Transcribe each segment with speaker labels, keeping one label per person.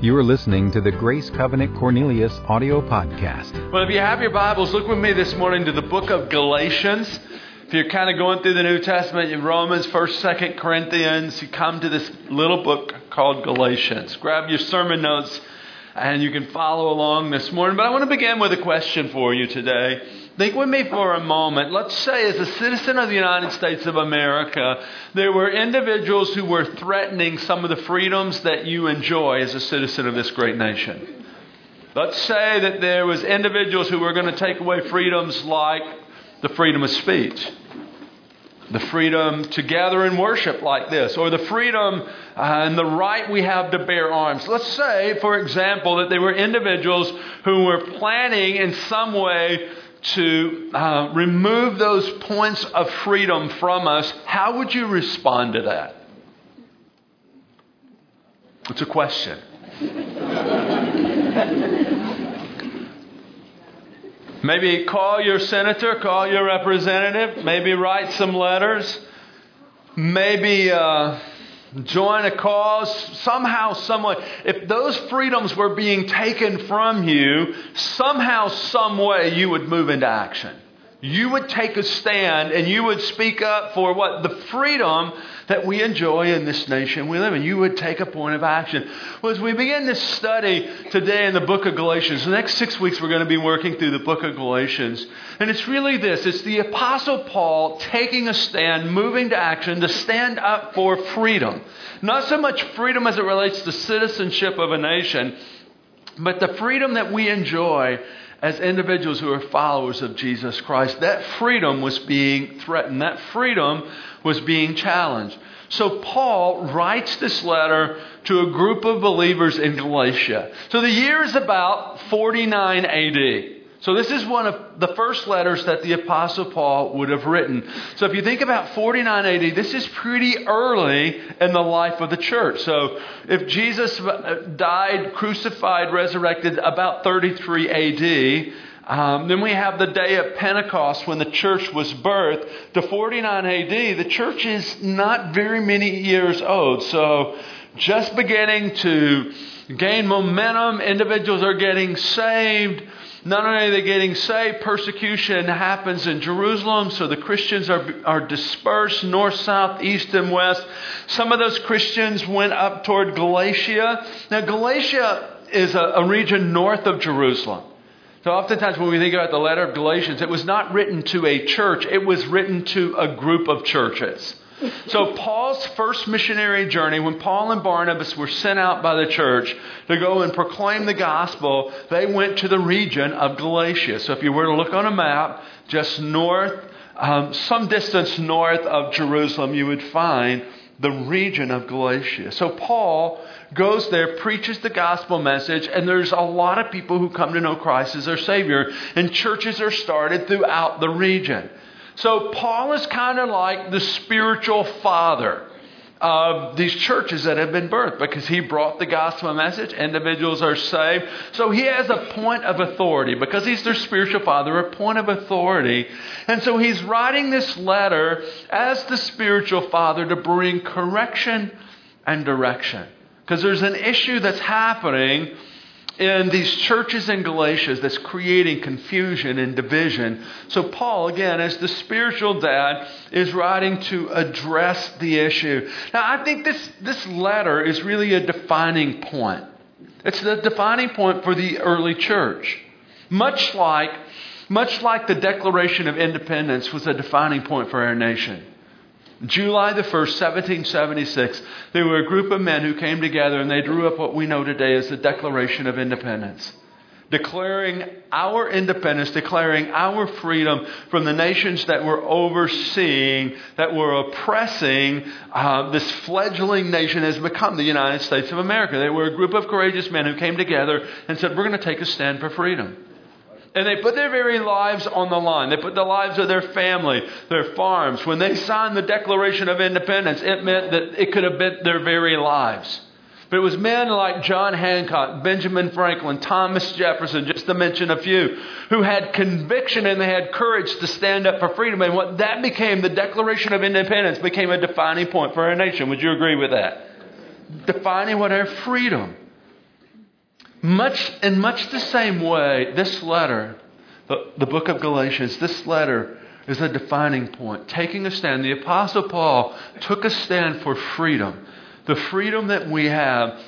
Speaker 1: You are listening to the Grace Covenant Cornelius audio podcast.
Speaker 2: Well, if you have your Bibles, look with me this morning to the book of Galatians. If you're kind of going through the New Testament, in Romans, 1st, 2nd Corinthians, you come to this little book called Galatians. Grab your sermon notes and you can follow along this morning. But I want to begin with a question for you today. Think with me for a moment. Let's say, as a citizen of the United States of America, there were individuals who were threatening some of the freedoms that you enjoy as a citizen of this great nation. Let's say that there was individuals who were going to take away freedoms like the freedom of speech, the freedom to gather and worship like this, or the freedom uh, and the right we have to bear arms. Let's say, for example, that there were individuals who were planning in some way to uh, remove those points of freedom from us, how would you respond to that? It's a question. maybe call your senator, call your representative, maybe write some letters, maybe. Uh, join a cause, somehow, someway. If those freedoms were being taken from you, somehow, some way, you would move into action. You would take a stand and you would speak up for what? The freedom that we enjoy in this nation we live in. You would take a point of action. Well, as we begin this study today in the book of Galatians, the next six weeks we're going to be working through the book of Galatians. And it's really this it's the Apostle Paul taking a stand, moving to action to stand up for freedom. Not so much freedom as it relates to citizenship of a nation, but the freedom that we enjoy as individuals who are followers of Jesus Christ. That freedom was being threatened. That freedom was being challenged. So Paul writes this letter to a group of believers in Galatia. So the year is about 49 AD. So this is one of the first letters that the Apostle Paul would have written. So if you think about 49 AD, this is pretty early in the life of the church. So if Jesus died, crucified, resurrected about 33 AD, um, then we have the day of Pentecost when the church was birthed. To 49 AD, the church is not very many years old. So just beginning to gain momentum, individuals are getting saved. Not only are they getting saved, persecution happens in Jerusalem, so the Christians are, are dispersed north, south, east, and west. Some of those Christians went up toward Galatia. Now, Galatia is a, a region north of Jerusalem. So, oftentimes when we think about the letter of Galatians, it was not written to a church, it was written to a group of churches. So, Paul's first missionary journey, when Paul and Barnabas were sent out by the church to go and proclaim the gospel, they went to the region of Galatia. So, if you were to look on a map, just north, um, some distance north of Jerusalem, you would find the region of Galatia. So, Paul goes there, preaches the gospel message, and there's a lot of people who come to know Christ as their Savior, and churches are started throughout the region. So Paul is kind of like the spiritual father of these churches that have been birthed because he brought the gospel message. Individuals are saved. So he has a point of authority because he's their spiritual father, a point of authority. And so he's writing this letter as the spiritual father to bring correction and direction. Because there's an issue that's happening in these churches in Galatia that's creating confusion and division. So, Paul, again, as the spiritual dad, is writing to address the issue. Now, I think this, this letter is really a defining point. It's the defining point for the early church. Much like, much like the Declaration of Independence was a defining point for our nation. July the 1st, 1776, there were a group of men who came together and they drew up what we know today as the Declaration of Independence. Declaring our independence, declaring our freedom from the nations that were overseeing, that were oppressing uh, this fledgling nation has become the United States of America. They were a group of courageous men who came together and said, We're going to take a stand for freedom. And they put their very lives on the line. They put the lives of their family, their farms. When they signed the Declaration of Independence, it meant that it could have been their very lives. But it was men like John Hancock, Benjamin Franklin, Thomas Jefferson, just to mention a few, who had conviction and they had courage to stand up for freedom. And what that became, the Declaration of Independence, became a defining point for our nation. Would you agree with that? Defining what our freedom Much, in much the same way, this letter, the, the book of Galatians, this letter is a defining point. Taking a stand. The Apostle Paul took a stand for freedom, the freedom that we have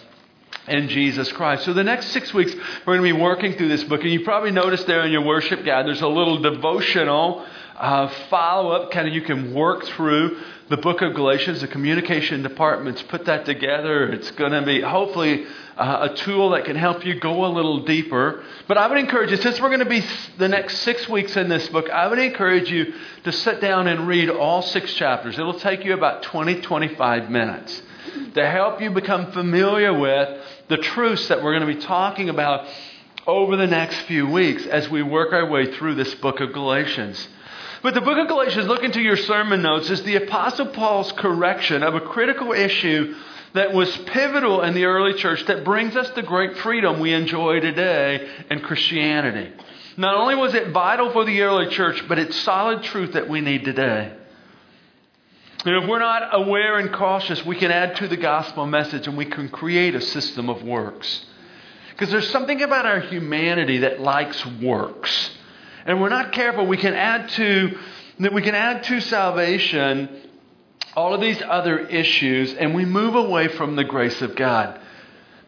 Speaker 2: in Jesus Christ. So the next six weeks, we're going to be working through this book. And you probably noticed there in your worship guide, there's a little devotional uh, follow up, kind of you can work through the book of Galatians. The communication departments put that together. It's going to be hopefully uh, a tool that can help you go a little deeper. But I would encourage you, since we're going to be the next six weeks in this book, I would encourage you to sit down and read all six chapters. It'll take you about 20, 25 minutes to help you become familiar with the truths that we're going to be talking about over the next few weeks as we work our way through this book of Galatians. But the book of Galatians, look into your sermon notes, is the Apostle Paul's correction of a critical issue that was pivotal in the early church that brings us the great freedom we enjoy today in Christianity. Not only was it vital for the early church, but it's solid truth that we need today. And if we're not aware and cautious, we can add to the gospel message and we can create a system of works. Because there's something about our humanity that likes works. And we're not careful, we can add to that we can add to salvation all of these other issues and we move away from the grace of God.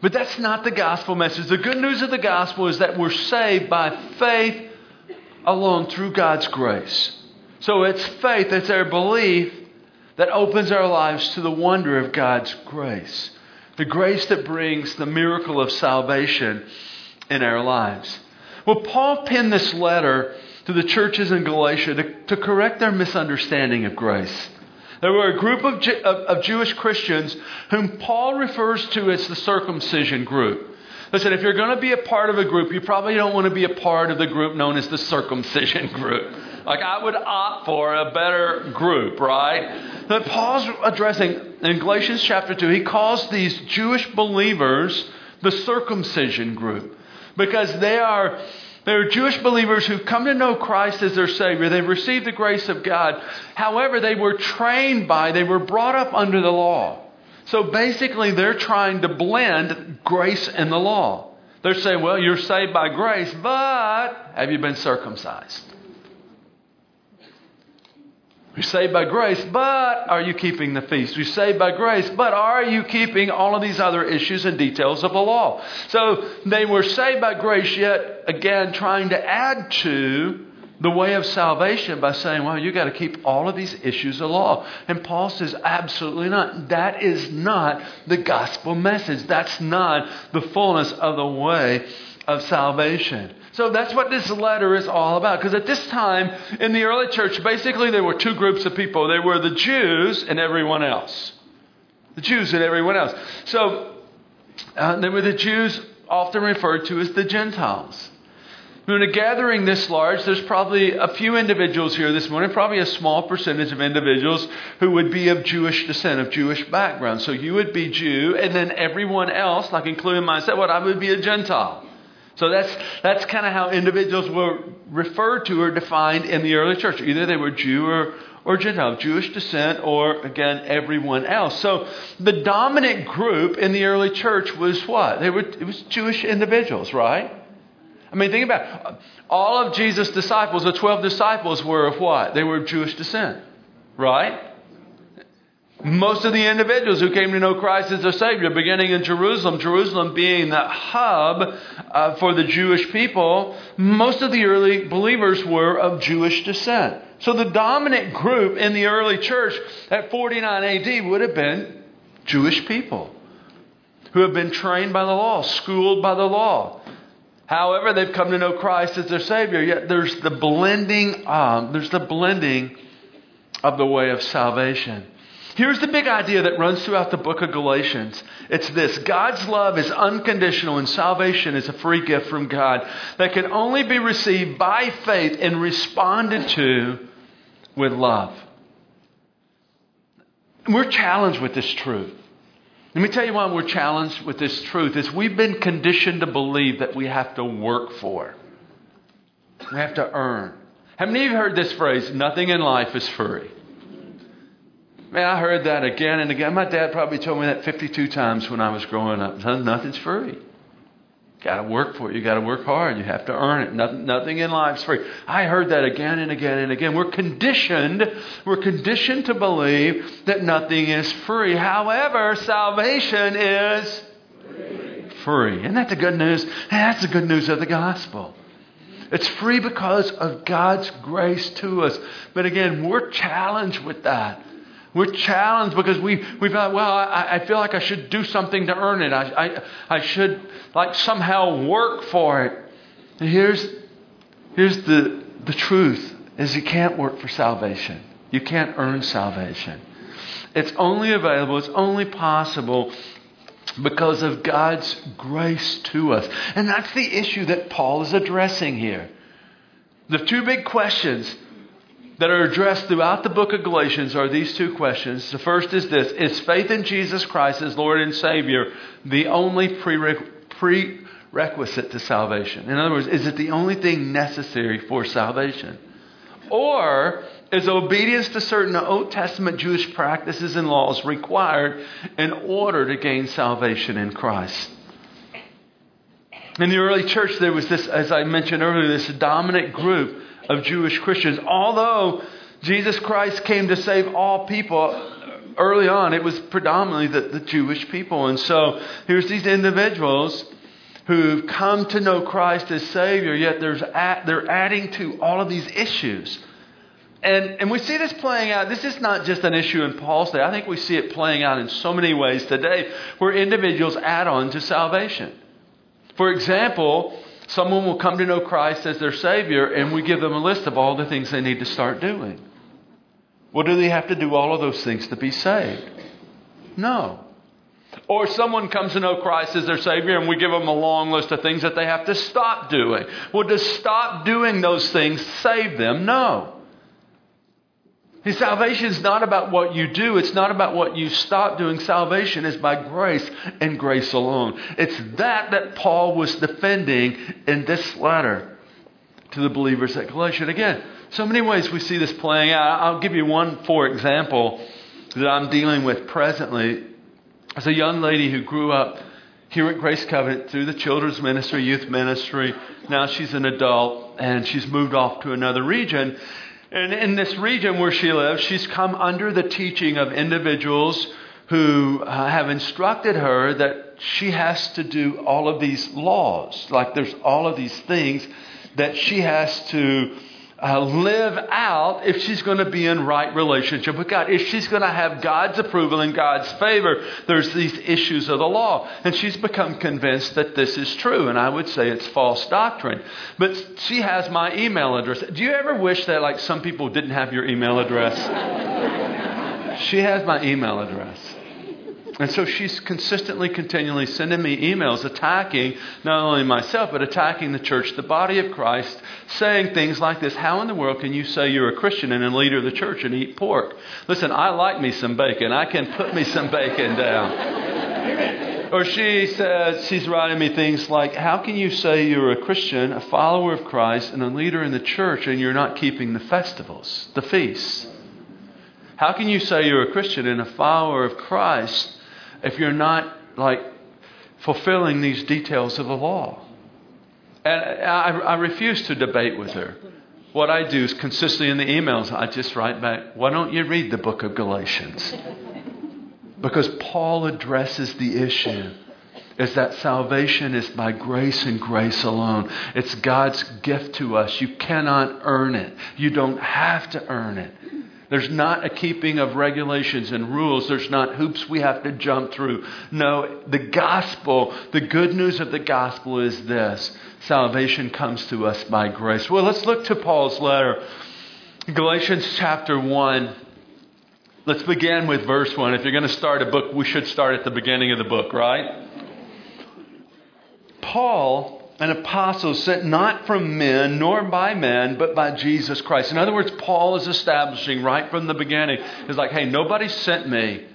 Speaker 2: But that's not the gospel message. The good news of the gospel is that we're saved by faith alone through God's grace. So it's faith, it's our belief that opens our lives to the wonder of God's grace. The grace that brings the miracle of salvation in our lives. Well, Paul penned this letter to the churches in Galatia to, to correct their misunderstanding of grace. There were a group of, of, of Jewish Christians whom Paul refers to as the circumcision group. Listen, if you're going to be a part of a group, you probably don't want to be a part of the group known as the circumcision group. Like, I would opt for a better group, right? But Paul's addressing in Galatians chapter 2, he calls these Jewish believers the circumcision group because they are they're Jewish believers who've come to know Christ as their Savior. They've received the grace of God. However, they were trained by, they were brought up under the law. So basically, they're trying to blend grace and the law. They're saying, well, you're saved by grace, but have you been circumcised? You're saved by grace, but are you keeping the feast? You're saved by grace, but are you keeping all of these other issues and details of the law? So they were saved by grace, yet again trying to add to the way of salvation by saying, well, you've got to keep all of these issues of law. And Paul says, absolutely not. That is not the gospel message. That's not the fullness of the way of salvation. So that's what this letter is all about. Because at this time in the early church, basically there were two groups of people there were the Jews and everyone else. The Jews and everyone else. So uh, there were the Jews, often referred to as the Gentiles. In a gathering this large, there's probably a few individuals here this morning, probably a small percentage of individuals who would be of Jewish descent, of Jewish background. So you would be Jew, and then everyone else, like including myself, what I would be a Gentile. So that's, that's kind of how individuals were referred to or defined in the early church. Either they were Jew or, or Gentile, Jewish descent, or again, everyone else. So the dominant group in the early church was what? They were, it was Jewish individuals, right? I mean, think about it. All of Jesus' disciples, the 12 disciples, were of what? They were of Jewish descent, right? Most of the individuals who came to know Christ as their Savior, beginning in Jerusalem, Jerusalem being the hub uh, for the Jewish people, most of the early believers were of Jewish descent. So the dominant group in the early church at 49 AD would have been Jewish people who have been trained by the law, schooled by the law. However, they've come to know Christ as their Savior. Yet there's the blending, um, there's the blending of the way of salvation. Here's the big idea that runs throughout the book of Galatians. It's this God's love is unconditional, and salvation is a free gift from God that can only be received by faith and responded to with love. We're challenged with this truth. Let me tell you why we're challenged with this truth is we've been conditioned to believe that we have to work for. We have to earn. How many of you heard this phrase, nothing in life is free? Man, I heard that again and again. My dad probably told me that 52 times when I was growing up. Nothing's free. got to work for it. You got to work hard. You have to earn it. Nothing, nothing in life's free. I heard that again and again and again. We're conditioned. We're conditioned to believe that nothing is free. However, salvation is free. free. Isn't that the good news? That's the good news of the gospel. It's free because of God's grace to us. But again, we're challenged with that. We're challenged because we, we thought, well, I, I feel like I should do something to earn it. I, I, I should like somehow work for it. And here's, here's the, the truth is you can't work for salvation. You can't earn salvation. It's only available, it's only possible because of God's grace to us. And that's the issue that Paul is addressing here. The two big questions that are addressed throughout the book of Galatians are these two questions. The first is this Is faith in Jesus Christ as Lord and Savior the only prerequisite to salvation? In other words, is it the only thing necessary for salvation? Or is obedience to certain Old Testament Jewish practices and laws required in order to gain salvation in Christ? In the early church, there was this, as I mentioned earlier, this dominant group of Jewish Christians. Although Jesus Christ came to save all people, early on it was predominantly the, the Jewish people. And so here's these individuals who've come to know Christ as Savior, yet there's at, they're adding to all of these issues. And, and we see this playing out. This is not just an issue in Paul's day. I think we see it playing out in so many ways today where individuals add on to salvation. For example, Someone will come to know Christ as their Savior, and we give them a list of all the things they need to start doing. Well, do they have to do all of those things to be saved? No. Or someone comes to know Christ as their Savior, and we give them a long list of things that they have to stop doing. Well, does stop doing those things save them? No. Salvation is not about what you do. It's not about what you stop doing. Salvation is by grace and grace alone. It's that that Paul was defending in this letter to the believers at Galatia. Again, so many ways we see this playing out. I'll give you one, for example, that I'm dealing with presently. As a young lady who grew up here at Grace Covenant through the children's ministry, youth ministry. Now she's an adult and she's moved off to another region. And in this region where she lives, she's come under the teaching of individuals who uh, have instructed her that she has to do all of these laws. Like there's all of these things that she has to uh, live out if she's going to be in right relationship with God. If she's going to have God's approval and God's favor, there's these issues of the law. And she's become convinced that this is true. And I would say it's false doctrine. But she has my email address. Do you ever wish that, like, some people didn't have your email address? she has my email address. And so she's consistently, continually sending me emails attacking not only myself, but attacking the church, the body of Christ, saying things like this How in the world can you say you're a Christian and a leader of the church and eat pork? Listen, I like me some bacon. I can put me some bacon down. or she says, she's writing me things like, How can you say you're a Christian, a follower of Christ, and a leader in the church, and you're not keeping the festivals, the feasts? How can you say you're a Christian and a follower of Christ? If you're not like fulfilling these details of the law. And I, I refuse to debate with her. What I do is consistently in the emails, I just write back, why don't you read the book of Galatians? Because Paul addresses the issue is that salvation is by grace and grace alone. It's God's gift to us. You cannot earn it. You don't have to earn it. There's not a keeping of regulations and rules. There's not hoops we have to jump through. No, the gospel, the good news of the gospel is this salvation comes to us by grace. Well, let's look to Paul's letter, Galatians chapter 1. Let's begin with verse 1. If you're going to start a book, we should start at the beginning of the book, right? Paul an apostle sent not from men nor by men, but by Jesus Christ. In other words, Paul is establishing right from the beginning, is like, hey, nobody sent me.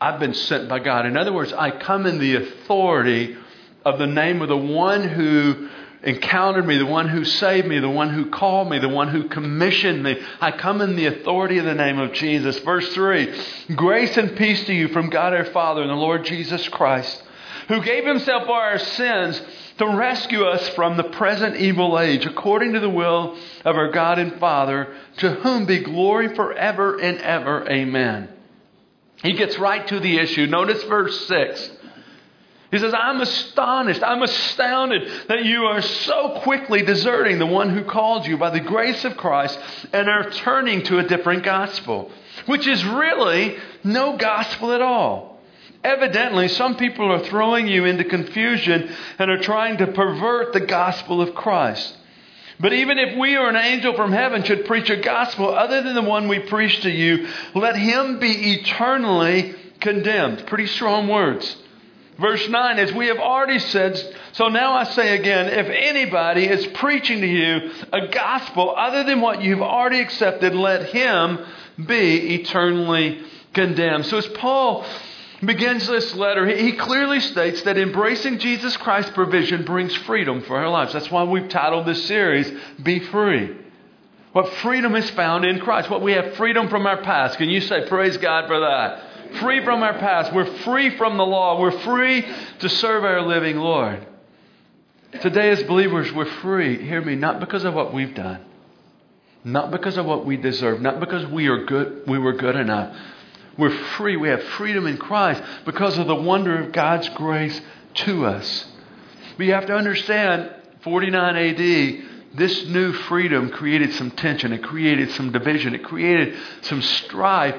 Speaker 2: I've been sent by God. In other words, I come in the authority of the name of the one who encountered me, the one who saved me, the one who called me, the one who commissioned me. I come in the authority of the name of Jesus. Verse 3 Grace and peace to you from God our Father and the Lord Jesus Christ. Who gave himself for our sins to rescue us from the present evil age, according to the will of our God and Father, to whom be glory forever and ever. Amen. He gets right to the issue. Notice verse 6. He says, I'm astonished, I'm astounded that you are so quickly deserting the one who called you by the grace of Christ and are turning to a different gospel, which is really no gospel at all. Evidently, some people are throwing you into confusion and are trying to pervert the gospel of Christ. But even if we or an angel from heaven should preach a gospel other than the one we preach to you, let him be eternally condemned. Pretty strong words. Verse 9, as we have already said, so now I say again, if anybody is preaching to you a gospel other than what you've already accepted, let him be eternally condemned. So as Paul begins this letter, he clearly states that embracing Jesus Christ's provision brings freedom for our lives. That's why we've titled this series, Be Free. What freedom is found in Christ. What we have freedom from our past. Can you say, Praise God for that? free from our past. We're free from the law. We're free to serve our living Lord. Today, as believers, we're free. Hear me, not because of what we've done, not because of what we deserve, not because we are good, we were good enough. We're free. We have freedom in Christ because of the wonder of God's grace to us. But you have to understand, 49 AD, this new freedom created some tension. It created some division. It created some strife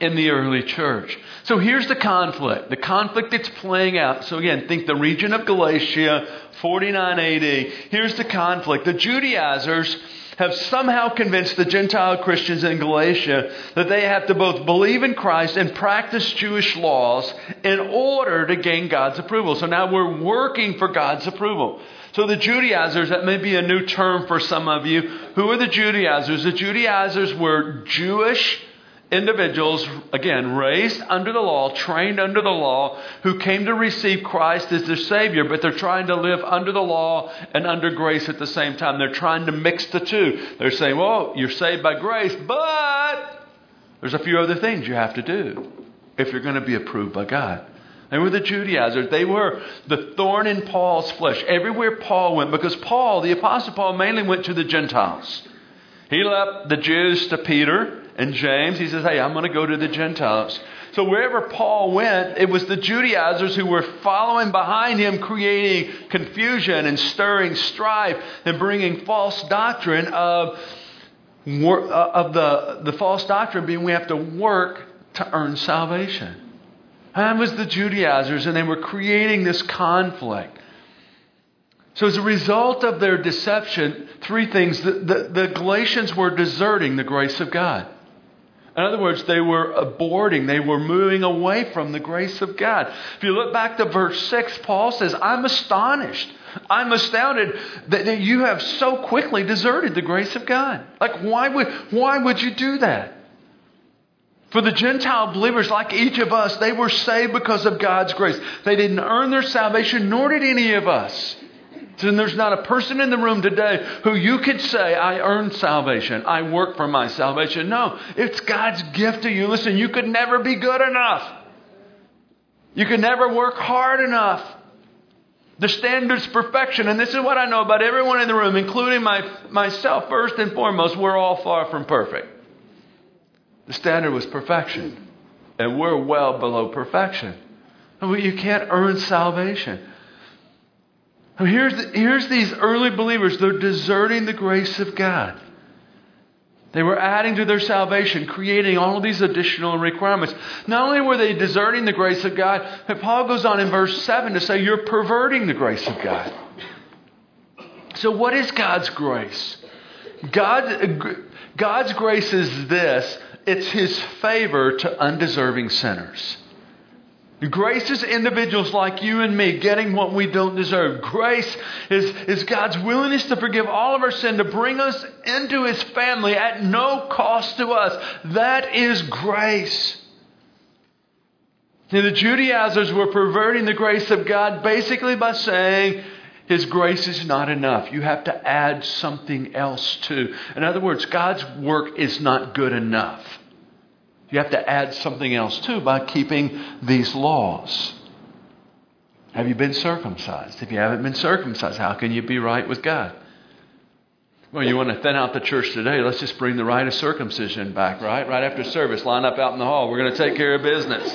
Speaker 2: in the early church. So here's the conflict. The conflict that's playing out. So again, think the region of Galatia, 49 AD. Here's the conflict. The Judaizers have somehow convinced the Gentile Christians in Galatia that they have to both believe in Christ and practice Jewish laws in order to gain God's approval. So now we're working for God's approval. So the Judaizers, that may be a new term for some of you. Who are the Judaizers? The Judaizers were Jewish individuals, again, raised under the law, trained under the law, who came to receive Christ as their Savior, but they're trying to live under the law and under grace at the same time. They're trying to mix the two. They're saying, well, you're saved by grace, but there's a few other things you have to do if you're going to be approved by God. They were the Judaizers. They were the thorn in Paul's flesh. Everywhere Paul went, because Paul, the Apostle Paul, mainly went to the Gentiles. He left the Jews to Peter and James. He says, Hey, I'm going to go to the Gentiles. So wherever Paul went, it was the Judaizers who were following behind him, creating confusion and stirring strife and bringing false doctrine of, uh, of the, the false doctrine being we have to work to earn salvation. And it was the Judaizers, and they were creating this conflict. So, as a result of their deception, three things the, the, the Galatians were deserting the grace of God. In other words, they were aborting, they were moving away from the grace of God. If you look back to verse 6, Paul says, I'm astonished. I'm astounded that, you have so quickly deserted the grace of God. Like, why would, why would you do that? For the Gentile believers, like each of us, they were saved because of God's grace. They didn't earn their salvation, nor did any of us. And there's not a person in the room today who you could say, I earned salvation. I work for my salvation. No, it's God's gift to you. Listen, you could never be good enough. You could never work hard enough. The standard's perfection. And this is what I know about everyone in the room, including my, myself, first and foremost. We're all far from perfect. The standard was perfection. And we're well below perfection. You can't earn salvation. Here's, the, here's these early believers. They're deserting the grace of God. They were adding to their salvation, creating all of these additional requirements. Not only were they deserting the grace of God, but Paul goes on in verse 7 to say, You're perverting the grace of God. So, what is God's grace? God, God's grace is this it's His favor to undeserving sinners. Grace is individuals like you and me getting what we don't deserve. Grace is, is God's willingness to forgive all of our sin, to bring us into His family at no cost to us. That is grace. the Judaizers were perverting the grace of God basically by saying, His grace is not enough. You have to add something else to. In other words, God's work is not good enough. You have to add something else too by keeping these laws. Have you been circumcised? If you haven't been circumcised, how can you be right with God? Well, you want to thin out the church today? Let's just bring the rite of circumcision back, right? Right after service, line up out in the hall. We're going to take care of business.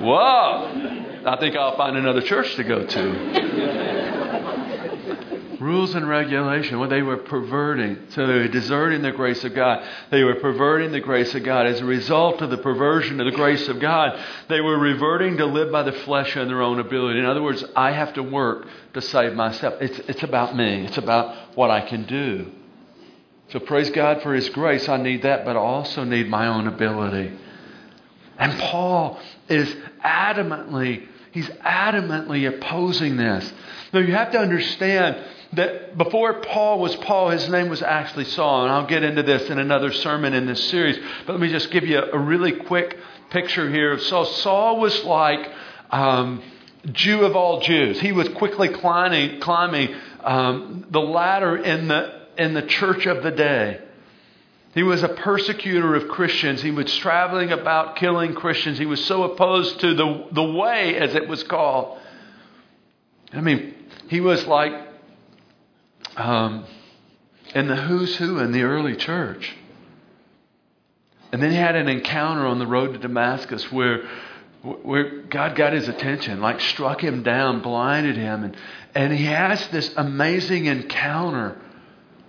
Speaker 2: Whoa! I think I'll find another church to go to rules and regulation, what they were perverting. So they were deserting the grace of God. They were perverting the grace of God. As a result of the perversion of the grace of God, they were reverting to live by the flesh and their own ability. In other words, I have to work to save myself. It's, it's about me, it's about what I can do. So praise God for His grace. I need that, but I also need my own ability. And Paul is adamantly, he's adamantly opposing this. Now you have to understand that before Paul was Paul, his name was actually Saul. And I'll get into this in another sermon in this series. But let me just give you a, really quick picture here of Saul. Saul was like um, Jew of all Jews. He was quickly climbing, climbing um, the ladder in the, in the church of the day. He was a persecutor of Christians. He was traveling about killing Christians. He was so opposed to the, the way, as it was called. I mean, he was like um, in the who's who in the early church. And then he had an encounter on the road to Damascus where, where God got his attention, like struck him down, blinded him. And, and he has this amazing encounter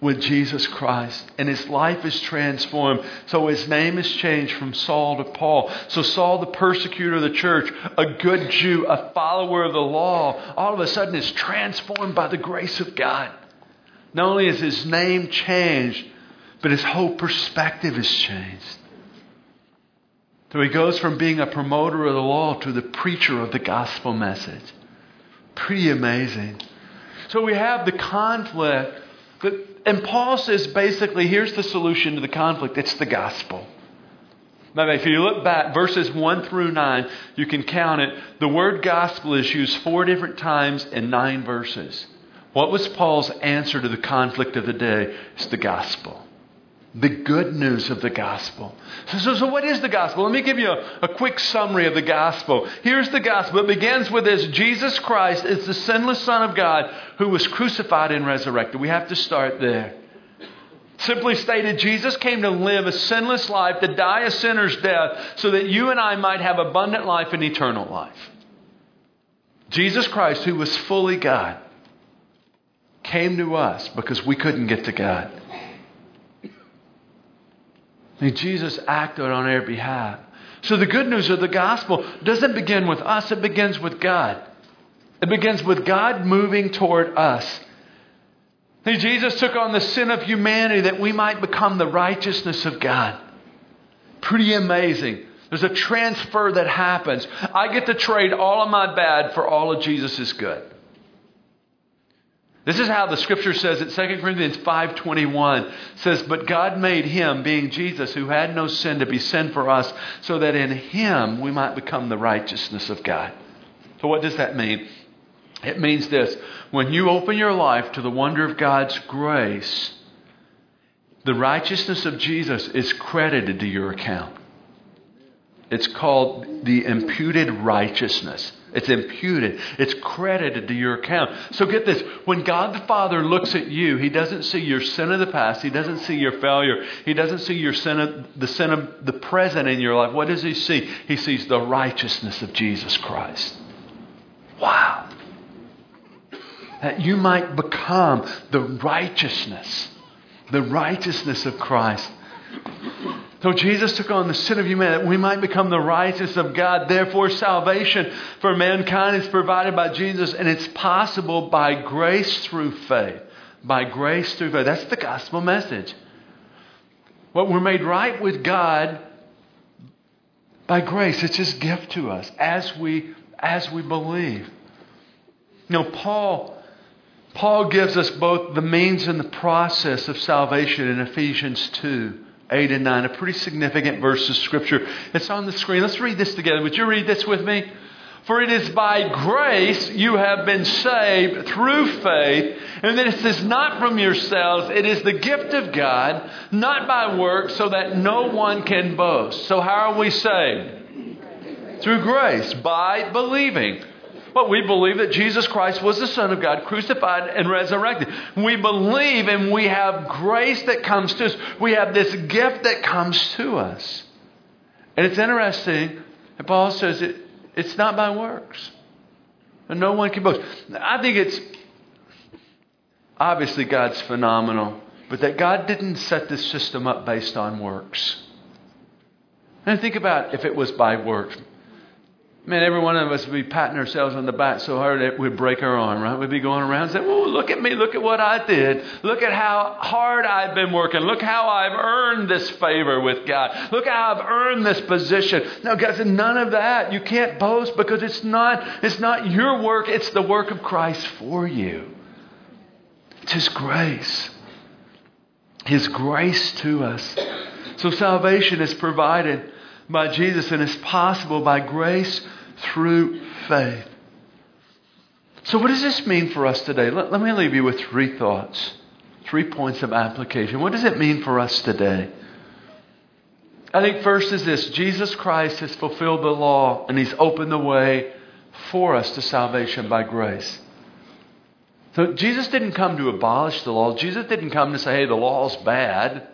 Speaker 2: with Jesus Christ, and his life is transformed. So his name is changed from Saul to Paul. So Saul, the persecutor of the church, a good Jew, a follower of the law, all of a sudden is transformed by the grace of God. Not only is his name changed, but his whole perspective is changed. So he goes from being a promoter of the law to the preacher of the gospel message. Pretty amazing. So we have the conflict, that, and Paul says basically here's the solution to the conflict it's the gospel. Now, if you look back, verses 1 through 9, you can count it. The word gospel is used four different times in nine verses. What was Paul's answer to the conflict of the day? It's the gospel. The good news of the gospel. So, so, so what is the gospel? Let me give you a, a quick summary of the gospel. Here's the gospel. It begins with this Jesus Christ is the sinless Son of God who was crucified and resurrected. We have to start there. Simply stated, Jesus came to live a sinless life, to die a sinner's death, so that you and I might have abundant life and eternal life. Jesus Christ, who was fully God, came to us because we couldn't get to God. And Jesus acted on our behalf. So the good news of the gospel doesn't begin with us, it begins with God. It begins with God moving toward us. And Jesus took on the sin of humanity that we might become the righteousness of God. Pretty amazing. There's a transfer that happens. I get to trade all of my bad for all of Jesus' good. This is how the scripture says it. 2 Corinthians 5.21 says, But God made him, being Jesus, who had no sin, to be sin for us, so that in him we might become the righteousness of God. So what does that mean? It means this. When you open your life to the wonder of God's grace, the righteousness of Jesus is credited to your account. It's called the imputed righteousness. It's imputed. It's credited to your account. So get this. When God the Father looks at you, He doesn't see your sin of the past. He doesn't see your failure. He doesn't see your sin of, the sin of the present in your life. What does He see? He sees the righteousness of Jesus Christ. Wow. That you might become the righteousness, the righteousness of Christ. So Jesus took on the sin of humanity that we might become the righteousness of God. Therefore, salvation for mankind is provided by Jesus, and it's possible by grace through faith. By grace through faith. That's the gospel message. What we're made right with God by grace. It's His gift to us as we as we believe. You know, Paul Paul gives us both the means and the process of salvation in Ephesians 2. 8 and 9, a pretty significant verse of Scripture. It's on the screen. Let's read this together. Would you read this with me? For it is by grace you have been saved through faith, and this is not from yourselves. It is the gift of God, not by works, so that no one can boast. So, how are we saved? Through grace, by believing. But we believe that Jesus Christ was the Son of God, crucified and resurrected. We believe and we have grace that comes to us. We have this gift that comes to us. And it's interesting, and Paul says it, it's not by works. And no one can boast. I think it's obviously God's phenomenal, but that God didn't set this system up based on works. And think about if it was by works. Man, every one of us would be patting ourselves on the back so hard that we'd break our arm, right? We'd be going around saying, Oh, look at me, look at what I did. Look at how hard I've been working. Look how I've earned this favor with God. Look how I've earned this position. No, guys, none of that. You can't boast because it's not, it's not your work, it's the work of Christ for you. It's His grace. His grace to us. So salvation is provided by Jesus and it's possible by grace through faith. So, what does this mean for us today? Let, let, me leave you with three thoughts, three points of application. What does it mean for us today? I think first is this Jesus Christ has fulfilled the law and he's opened the way for us to salvation by grace. So, Jesus didn't come to abolish the law, Jesus didn't come to say, hey, the law's bad.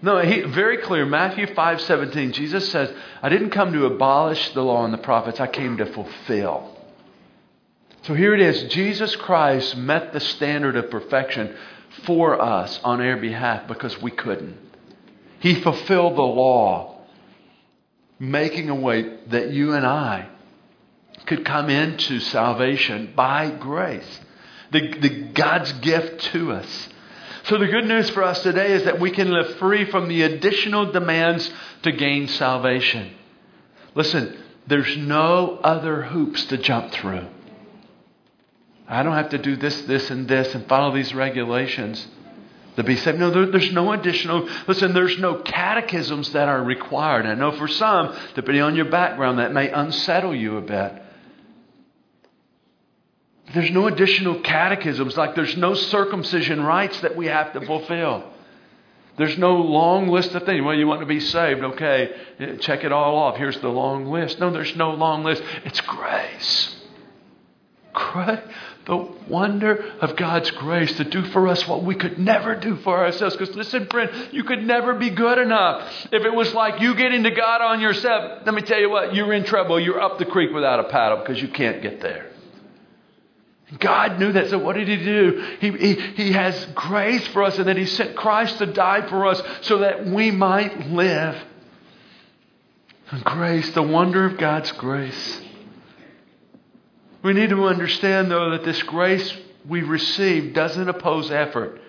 Speaker 2: No, he, very clear. Matthew 5 17, Jesus says, I didn't come to abolish the law and the prophets, I came to fulfill. So here it is Jesus Christ met the standard of perfection for us on our behalf because we couldn't. He fulfilled the law, making a way that you and I could come into salvation by grace. The, the God's gift to us. So, the good news for us today is that we can live free from the additional demands to gain salvation. Listen, there's no other hoops to jump through. I don't have to do this, this, and this and follow these regulations to be saved. No, there, there's no additional, listen, there's no catechisms that are required. I know for some, depending on your background, that may unsettle you a bit. There's no additional catechisms, like there's no circumcision rites that we have to fulfill. There's no long list of things. Well, you want to be saved. Okay, check it all off. Here's the long list. No, there's no long list. It's grace. Grace. The wonder of God's grace to do for us what we could never do for ourselves. Because listen, friend, you could never be good enough. If it was like you getting to God on yourself, let me tell you what, you're in trouble. You're up the creek without a paddle because you can't get there. God knew that. So what did he do? He, he, he has grace for us and then he sent Christ to die for us so that we might live. Grace, the wonder of God's grace. We need to understand, though, that this grace we receive doesn't oppose effort.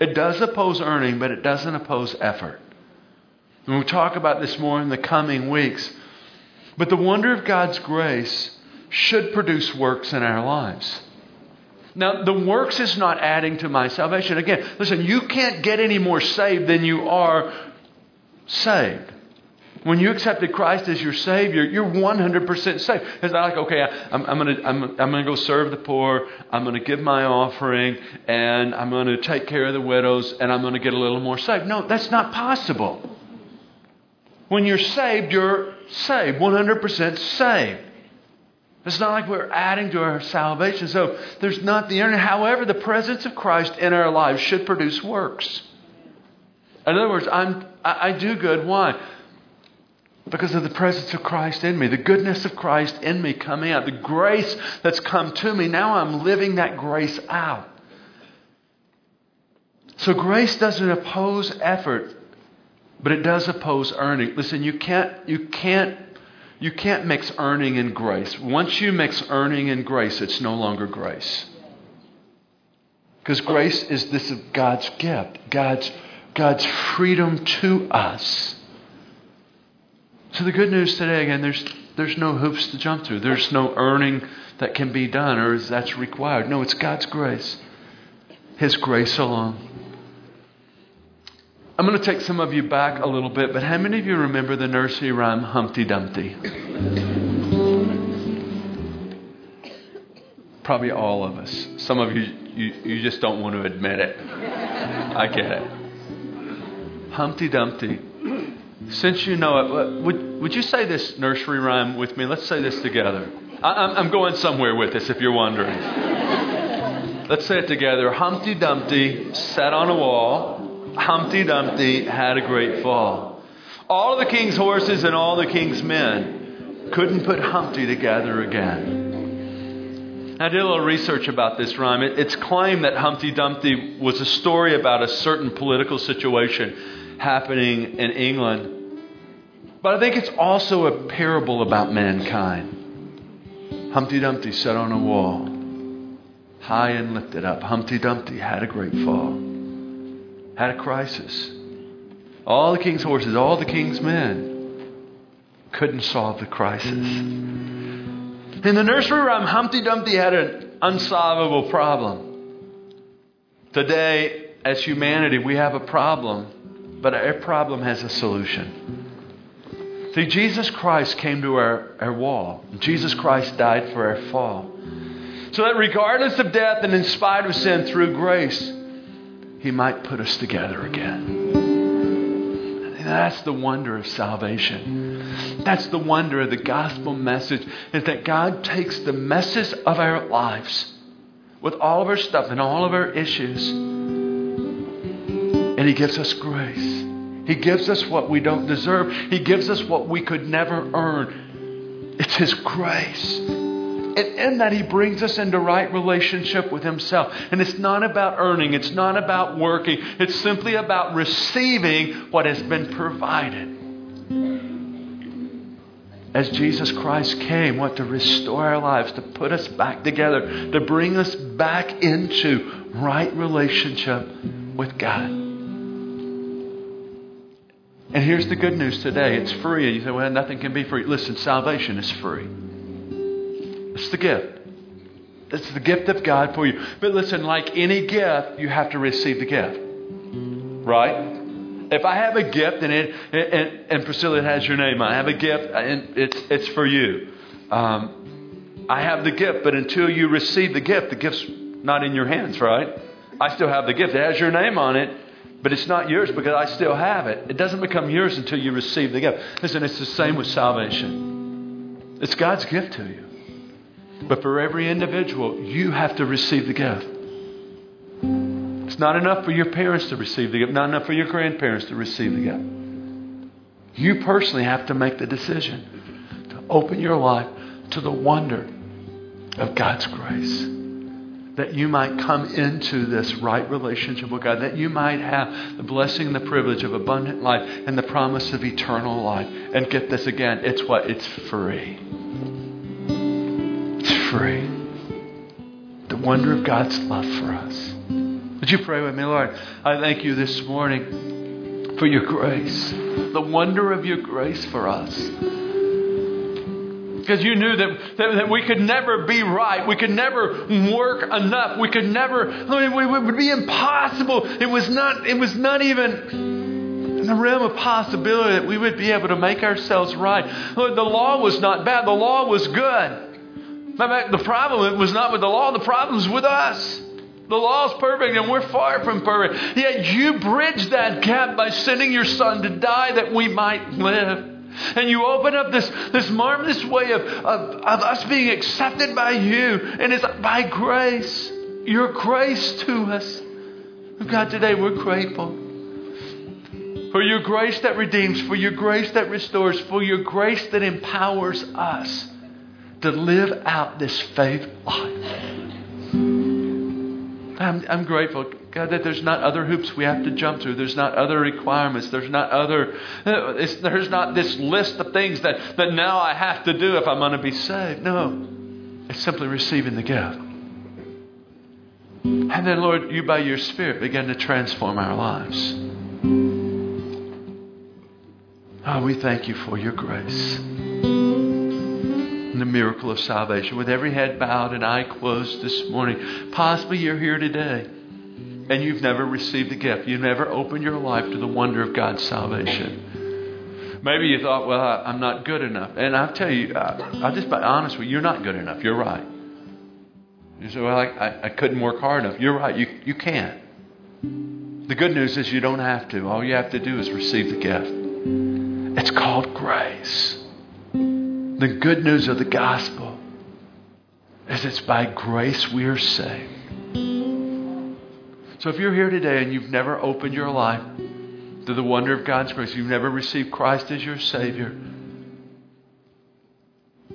Speaker 2: It does oppose earning, but it doesn't oppose effort. And we'll talk about this more in the coming weeks. But the wonder of God's grace should produce works in our lives. Now, the works is not adding to my salvation. Again, listen, you can't get any more saved than you are saved. When you accepted Christ as your Savior, you're 100% saved. It's not like, okay, I'm, I'm going to I'm, I'm gonna go serve the poor, I'm going to give my offering, and I'm going to take care of the widows, and I'm going to get a little more saved. No, that's not possible. When you're saved, you're saved, 100% saved. It's not like we're adding to our salvation. So there's not the earning. However, the presence of Christ in our lives should produce works. In other words, I'm, I, I do good. Why? Because of the presence of Christ in me, the goodness of Christ in me coming out, the grace that's come to me. Now I'm living that grace out. So grace doesn't oppose effort, but it does oppose earning. Listen, you can't, you can't you can't mix earning and grace. Once you mix earning and grace, it's no longer grace. Because grace is this of God's gift, God's, God's freedom to us. So the good news today, again, there's, there's no hoops to jump through. There's no earning that can be done or that's required. No, it's God's grace. His grace alone. I'm going to take some of you back a little bit, but how many of you remember the nursery rhyme Humpty Dumpty? Probably all of us. Some of you, you, you just don't want to admit it. I get it. Humpty Dumpty. Since you know it, would, would you say this nursery rhyme with me? Let's say this together. I, I'm going somewhere with this if you're wondering. Let's say it together. Humpty Dumpty sat on a wall. Humpty Dumpty had a great fall. All the king's horses and all the king's men couldn't put Humpty together again. I did a little research about this rhyme. it's claimed that Humpty Dumpty was a story about a certain political situation happening in England. But I think it's also a parable about mankind. Humpty Dumpty sat on a wall, high and lifted up. Humpty Dumpty had a great fall, had a crisis. All the king's horses, all the king's men couldn't solve the crisis. In the nursery rhyme, Humpty Dumpty had an unsolvable problem. Today, as humanity, we have a problem, but our problem has a solution. See, Jesus Christ came to our, our wall. Jesus Christ died for our fall. So that regardless of death and in spite of sin, through grace, He might put us together again. That's the wonder of salvation. That's the wonder of the gospel message is that God takes the messes of our lives with all of our stuff and all of our issues, and He gives us grace. He gives us what we don't deserve. He gives us what we could never earn. It's His grace. And in that, He brings us into right relationship with Himself. And it's not about earning, it's not about working, it's simply about receiving what has been provided. As Jesus Christ came, what to restore our lives, to put us back together, to bring us back into right relationship with God. And here's the good news today it's free. And you say, well, nothing can be free. Listen, salvation is free. It's the gift. It's the gift of God for you. But listen, like any gift, you have to receive the gift. Right? If I have a gift and it and, and Priscilla has your name I have a gift and it's it's for you. Um, I have the gift, but until you receive the gift, the gift's not in your hands, right? I still have the gift. It has your name on it, but it's not yours because I still have it. It doesn't become yours until you receive the gift. Listen, it's the same with salvation. It's God's gift to you. But for every individual, you have to receive the gift. It's not enough for your parents to receive the gift, not enough for your grandparents to receive the gift. You personally have to make the decision to open your life to the wonder of God's grace that you might come into this right relationship with God, that you might have the blessing and the privilege of abundant life and the promise of eternal life. And get this again, it's what? It's free. Free. The wonder of God's love for us. Would you pray with me, Lord? I thank you this morning for your grace, the wonder of your grace for us because you knew that, that, that, we could never be right. We could never work enough. We could never, I mean, it would be impossible. It was not, it was not even in the realm of possibility that we would be able to make ourselves right. Lord, the law was not bad. The law was good. The problem was not with the law. The problem with us. The law is perfect and we're far from perfect. Yet you bridged that gap by sending your son to die that we might live. And you open up this, this marvelous way of, of, of us being accepted by you. And it's by grace, your grace to us. God, today we're grateful for your grace that redeems, for your grace that restores, for your grace that empowers us to live out this faith life. I'm, I'm grateful. God, that there's not other hoops we have to jump through. There's not other requirements. There's not other, uh, there's not this list of things that, that now I have to do if I'm going to be saved. No, it's simply receiving the gift. And then, Lord, you by your Spirit begin to transform our lives. Oh, we thank you for your grace the miracle of salvation. With every head bowed and eye closed this morning, possibly you're here today and you've never received the gift. You've never opened your life to the wonder of God's salvation. Maybe you thought, well, I, am not good enough. And I'll tell you, I, I'll just be honest with you, you're not good enough. You're right. You say, well, I, I, I couldn't work hard enough. You're right. You, you can't. The good news is you don't have to. All you have to do is receive the gift. It's called grace. The good news of the gospel is it's by grace we are saved. So if you're here today and you've never opened your life to the wonder of God's grace, you've never received Christ as your Savior,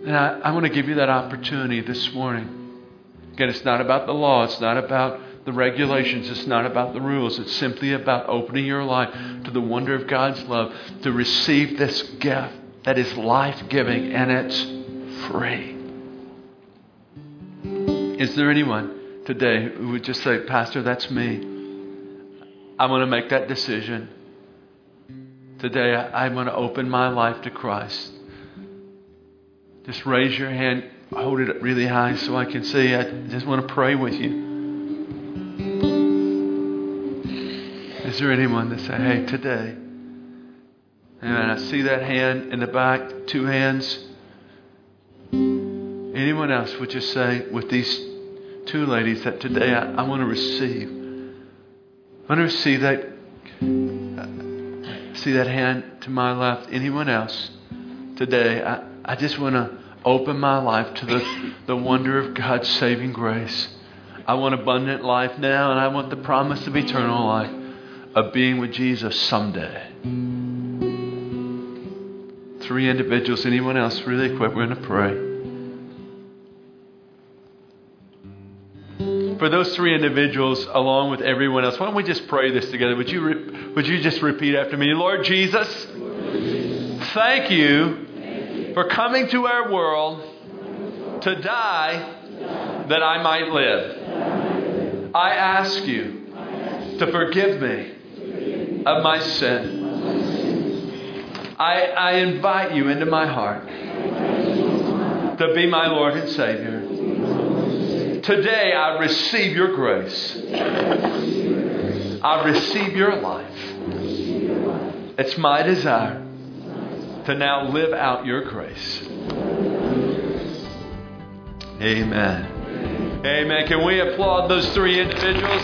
Speaker 2: and I, I want to give you that opportunity this morning. Again, it's not about the law, it's not about the regulations, it's not about the rules. It's simply about opening your life to the wonder of God's love, to receive this gift that is life giving and it's free. Is there anyone today who would just say, Pastor, that's me? I want to make that decision. Today, I want to open my life to Christ. Just raise your hand, hold it up really high so I can see. I just want to pray with you. Is there anyone that say, hey, today? And I see that hand in the back, two hands. Anyone else would just say, with these two ladies, that today I, I want to receive. I want to receive that. See that hand to my left. Anyone else today? I, I just want to open my life to the, the wonder of God's saving grace. I want abundant life now, and I want the promise of eternal life, of being with Jesus someday. Three individuals. Anyone else? Really quick, we're going to pray. For those three individuals, along with everyone else, why don't we just pray this together? Would you, re- would you just repeat after me? Lord Jesus, thank you for coming to our world to die that I might live. I ask you to forgive me of my sin. I, I invite you into my heart to be my Lord and Savior. Today I receive your grace. I receive your life. It's my desire to now live out your grace. Amen. Amen. Can we applaud those three individuals?